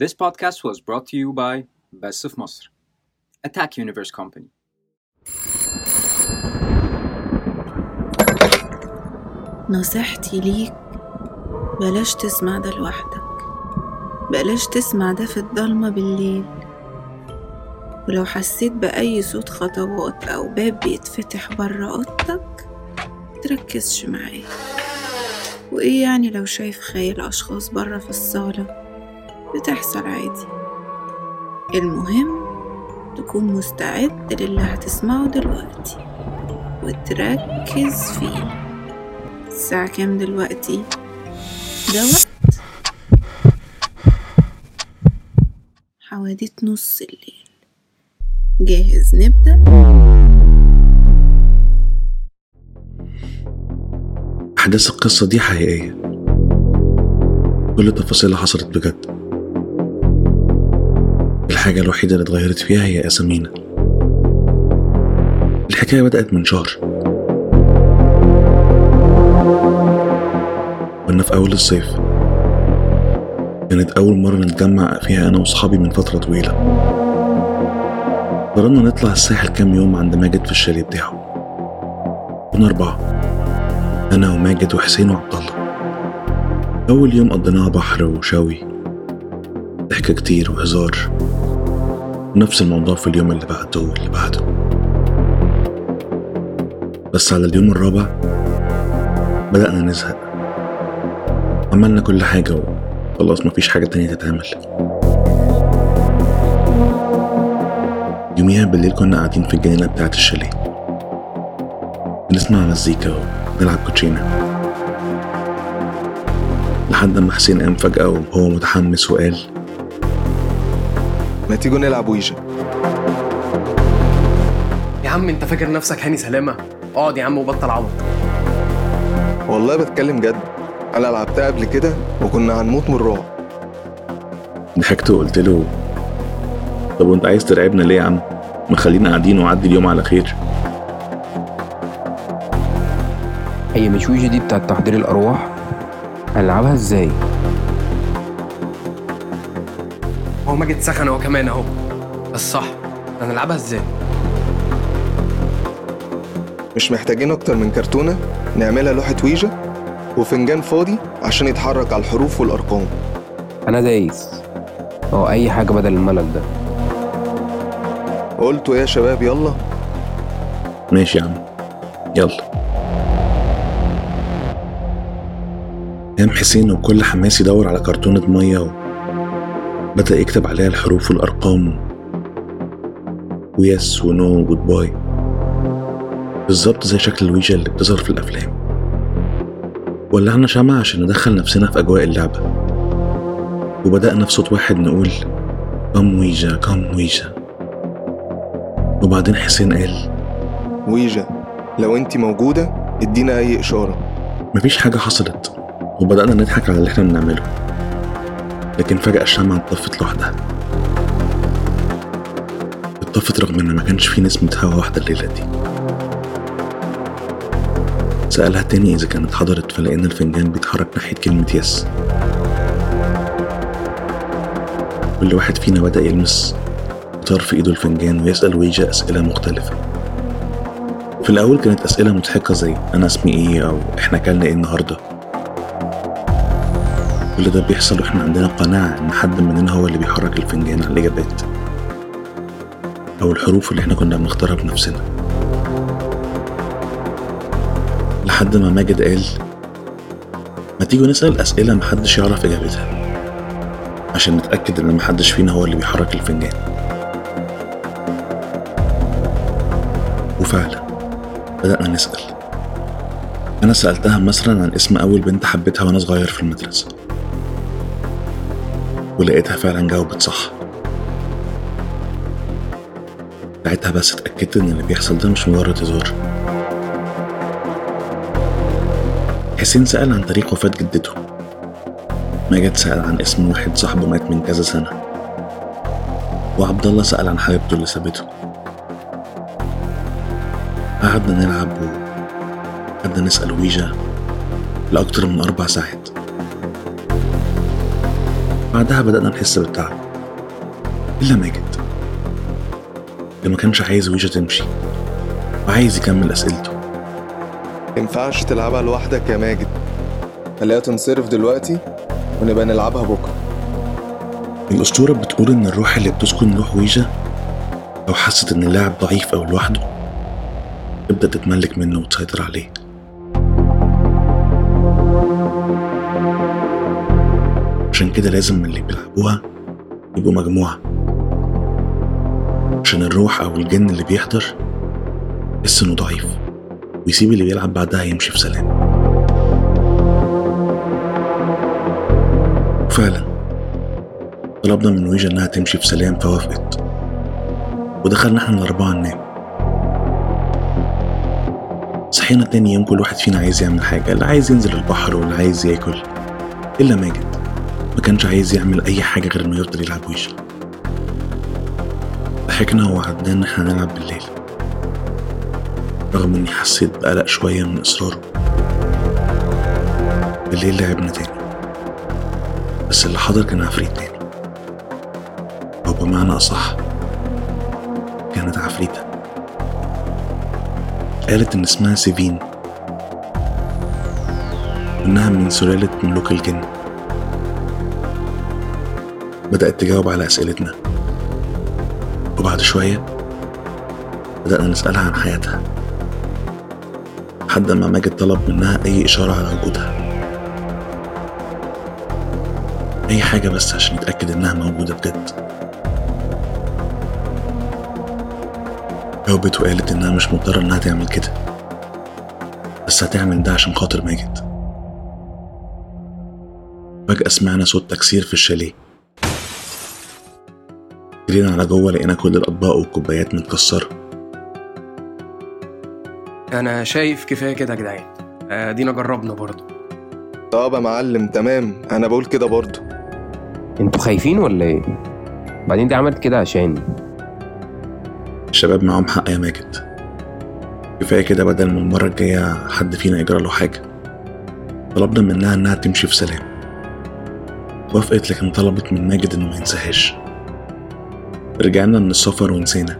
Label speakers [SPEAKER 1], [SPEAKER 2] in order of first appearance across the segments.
[SPEAKER 1] This podcast was brought to you by Best of Masr, Attack Universe Company.
[SPEAKER 2] نصيحتي ليك بلاش تسمع ده لوحدك. بلاش تسمع ده في الضلمة بالليل. ولو حسيت بأي صوت خطوات أو باب بيتفتح برا أوضتك متركزش معاه وإيه يعني لو شايف خيال أشخاص برا في الصالة؟ بتحصل عادي. المهم تكون مستعد للي هتسمعه دلوقتي وتركز فيه. الساعة كام دلوقتي؟ ده وقت حواديت نص الليل. جاهز نبدأ؟
[SPEAKER 3] أحداث القصة دي حقيقية. كل تفاصيلها حصلت بجد. الحاجة الوحيدة اللي اتغيرت فيها هي أسامينا الحكاية بدأت من شهر. كنا في أول الصيف. كانت أول مرة نتجمع فيها أنا وصحابي من فترة طويلة. قررنا نطلع الساحل كام يوم عند ماجد في الشاليه بتاعه. كنا أربعة. أنا وماجد وحسين وعبد الله أول يوم قضيناها بحر وشوي. ضحك كتير وهزار. ونفس الموضوع في اليوم اللي بعده واللي بعده. بس على اليوم الرابع بدأنا نزهق. عملنا كل حاجة وخلاص مفيش حاجة تانية تتعمل. يوميها بالليل كنا قاعدين في الجنينة بتاعة الشاليه. بنسمع مزيكا ونلعب كوتشينة. لحد ما حسين قام فجأة وهو متحمس وقال
[SPEAKER 4] ما تيجوا نلعب ويجا.
[SPEAKER 5] يا عم انت فاكر نفسك هاني سلامة؟ اقعد يا عم وبطل عبط
[SPEAKER 4] والله بتكلم جد. أنا لعبتها قبل كده وكنا هنموت من الرعب.
[SPEAKER 3] ضحكت وقلت له طب وانت عايز ترعبنا ليه يا عم؟ ما خلينا قاعدين وعدي اليوم على خير.
[SPEAKER 6] هي مش ويجي دي بتاعت تحضير الأرواح؟ هنلعبها إزاي؟
[SPEAKER 5] هو ماجد سخن هو كمان أهو. بس صح. هنلعبها إزاي؟
[SPEAKER 4] مش محتاجين أكتر من كرتونة؟ نعملها لوحة ويجا وفنجان فاضي عشان يتحرك على الحروف والأرقام.
[SPEAKER 6] أنا دايس. أو أي حاجة بدل الملل ده.
[SPEAKER 4] قلتوا يا شباب يلا.
[SPEAKER 3] ماشي يا عم. يلا. قام حسين وبكل حماس يدور على كرتونة مية وبدأ يكتب عليها الحروف والأرقام. ويس ونو وجود باي بالظبط زي شكل الويجا اللي بتظهر في الأفلام. ولعنا شمعة عشان ندخل نفسنا في أجواء اللعبة. وبدأنا في صوت واحد نقول كم ويجا كم ويجا؟ وبعدين حسين قال
[SPEAKER 4] ويجا لو انت موجودة ادينا أي إشارة.
[SPEAKER 3] مفيش حاجة حصلت. وبدأنا نضحك على اللي إحنا بنعمله. لكن فجأة الشمعة اتطفت لوحدها. اتطفت رغم إن ما كانش في نسمة هوا واحدة الليلة دي. سألها تاني إذا كانت حضرت فلقينا الفنجان بيتحرك ناحية كلمة يس. كل واحد فينا بدأ يلمس بطرف إيده الفنجان ويسأل ويجا أسئلة مختلفة. في الأول كانت أسئلة مضحكة زي أنا اسمي إيه أو إحنا كلنا إيه النهاردة. كل ده بيحصل وإحنا عندنا قناعة إن حد مننا هو اللي بيحرك الفنجان على الإجابات أو الحروف اللي إحنا كنا بنختارها بنفسنا. لحد ما ماجد قال ما تيجوا نسأل أسئلة محدش يعرف إجابتها. عشان نتأكد إن محدش فينا هو اللي بيحرك الفنجان. وفعلا بدأنا نسأل. أنا سألتها مثلا عن اسم أول بنت حبيتها وأنا صغير في المدرسة. ولقيتها فعلا جاوبت صح. ساعتها بس اتأكدت إن اللي بيحصل ده مش مجرد هزار. حسين سأل عن تاريخ وفاة جدته. ماجد سأل عن اسم واحد صاحبه مات من كذا سنة. وعبد الله سأل عن حبيبته اللي سابته. قعدنا نلعب وقعدنا نسأل ويجا لأكتر من أربع ساعات. بعدها بدأنا نحس بالتعب. إلا ماجد اللي ما كانش عايز ويجا تمشي. وعايز يكمل أسئلته.
[SPEAKER 4] ينفعش تلعبها لوحدك يا ماجد. خليها تنصرف دلوقتي ونبقى نلعبها بكرة.
[SPEAKER 3] الأسطورة بتقول إن الروح اللي بتسكن روح ويجا لو حست إن اللاعب ضعيف أو لوحده تبدأ تتملك منه وتسيطر عليه. عشان كده لازم اللي بيلعبوها يبقوا مجموعة. عشان الروح أو الجن اللي بيحضر يحس إنه ضعيف. ويسيب اللي بيلعب بعدها يمشي في سلام فعلا طلبنا من ويجا إنها تمشي في سلام فوافقت. ودخلنا إحنا الأربعة ننام. صحينا تاني يوم كل واحد فينا عايز يعمل حاجة اللي عايز ينزل البحر واللي عايز ياكل إلا ماجد. ما كانش عايز يعمل أي حاجة غير إنه يفضل يلعب ويجا ضحكنا ووعدناه إن إحنا نلعب بالليل. رغم إني حسيت بقلق شوية من إصراره. بالليل لعبنا تاني. بس اللي حضر كان عفريت تاني. أو بمعنى أصح كانت عفريتة. قالت إن اسمها سيفين. إنها من سلالة ملوك الجن. بدأت تجاوب على أسئلتنا. وبعد شوية بدأنا نسألها عن حياتها. لحد ما ماجد طلب منها أي إشارة على وجودها. أي حاجة بس عشان يتأكد إنها موجودة بجد. جاوبت وقالت إنها مش مضطرة إنها تعمل كده. بس هتعمل ده عشان خاطر ماجد. فجأة سمعنا صوت تكسير في الشاليه. جرينا على جوه لقينا كل الأطباق والكوبايات متكسرة.
[SPEAKER 5] أنا شايف كفاية كده يا جدعان. ادينا جربنا برضه.
[SPEAKER 4] طب يا معلم تمام. أنا بقول كده برضه.
[SPEAKER 6] أنتوا خايفين ولا إيه؟ بعدين دي عملت كده عشان؟
[SPEAKER 3] الشباب معاهم حق يا ماجد. كفاية كده بدل ما المرة الجاية حد فينا يجرى له حاجة. طلبنا منها إنها تمشي في سلام. وافقت لكن طلبت من ماجد إنه ما ينساهاش. رجعنا من السفر ونسينا.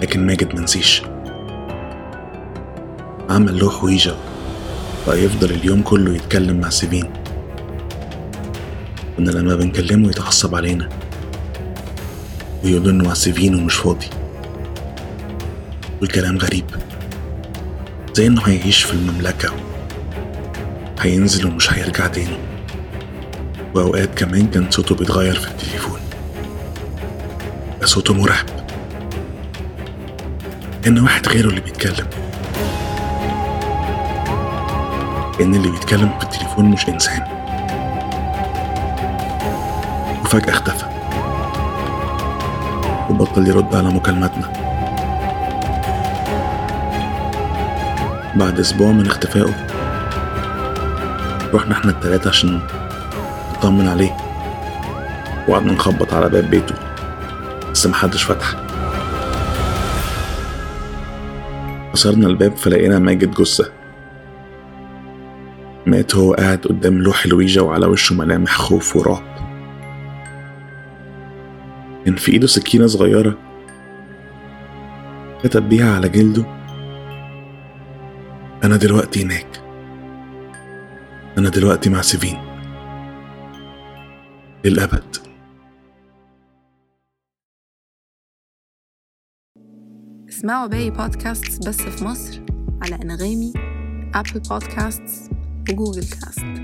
[SPEAKER 3] لكن ماجد منسيش عمل لوح ويجا بقى يفضل اليوم كله يتكلم مع سيفين. كنا لما بنكلمه يتعصب علينا. ويقول انه مع سيفين ومش فاضي. والكلام غريب. زي إنه هيعيش في المملكة. هينزل ومش هيرجع تاني. وأوقات كمان كان صوته بيتغير في التليفون. صوته مرعب. إن واحد غيره اللي بيتكلم. إن اللي بيتكلم في التليفون مش إنسان. وفجأة اختفى. وبطل يرد على مكالماتنا. بعد أسبوع من اختفائه رحنا إحنا التلاتة عشان نطمن عليه. وقعدنا نخبط على باب بيته. بس محدش فتح. كسرنا الباب فلقينا ماجد جثة. مات هو قاعد قدام لوح الويجا وعلى وشه ملامح خوف ورعب. كان في إيده سكينة صغيرة كتب بيها على جلده أنا دلوقتي هناك. أنا دلوقتي مع سيفين. للأبد.
[SPEAKER 2] اسمعوا باقي بودكاست بس في مصر على أنغامي ابل بودكاست وجوجل كاست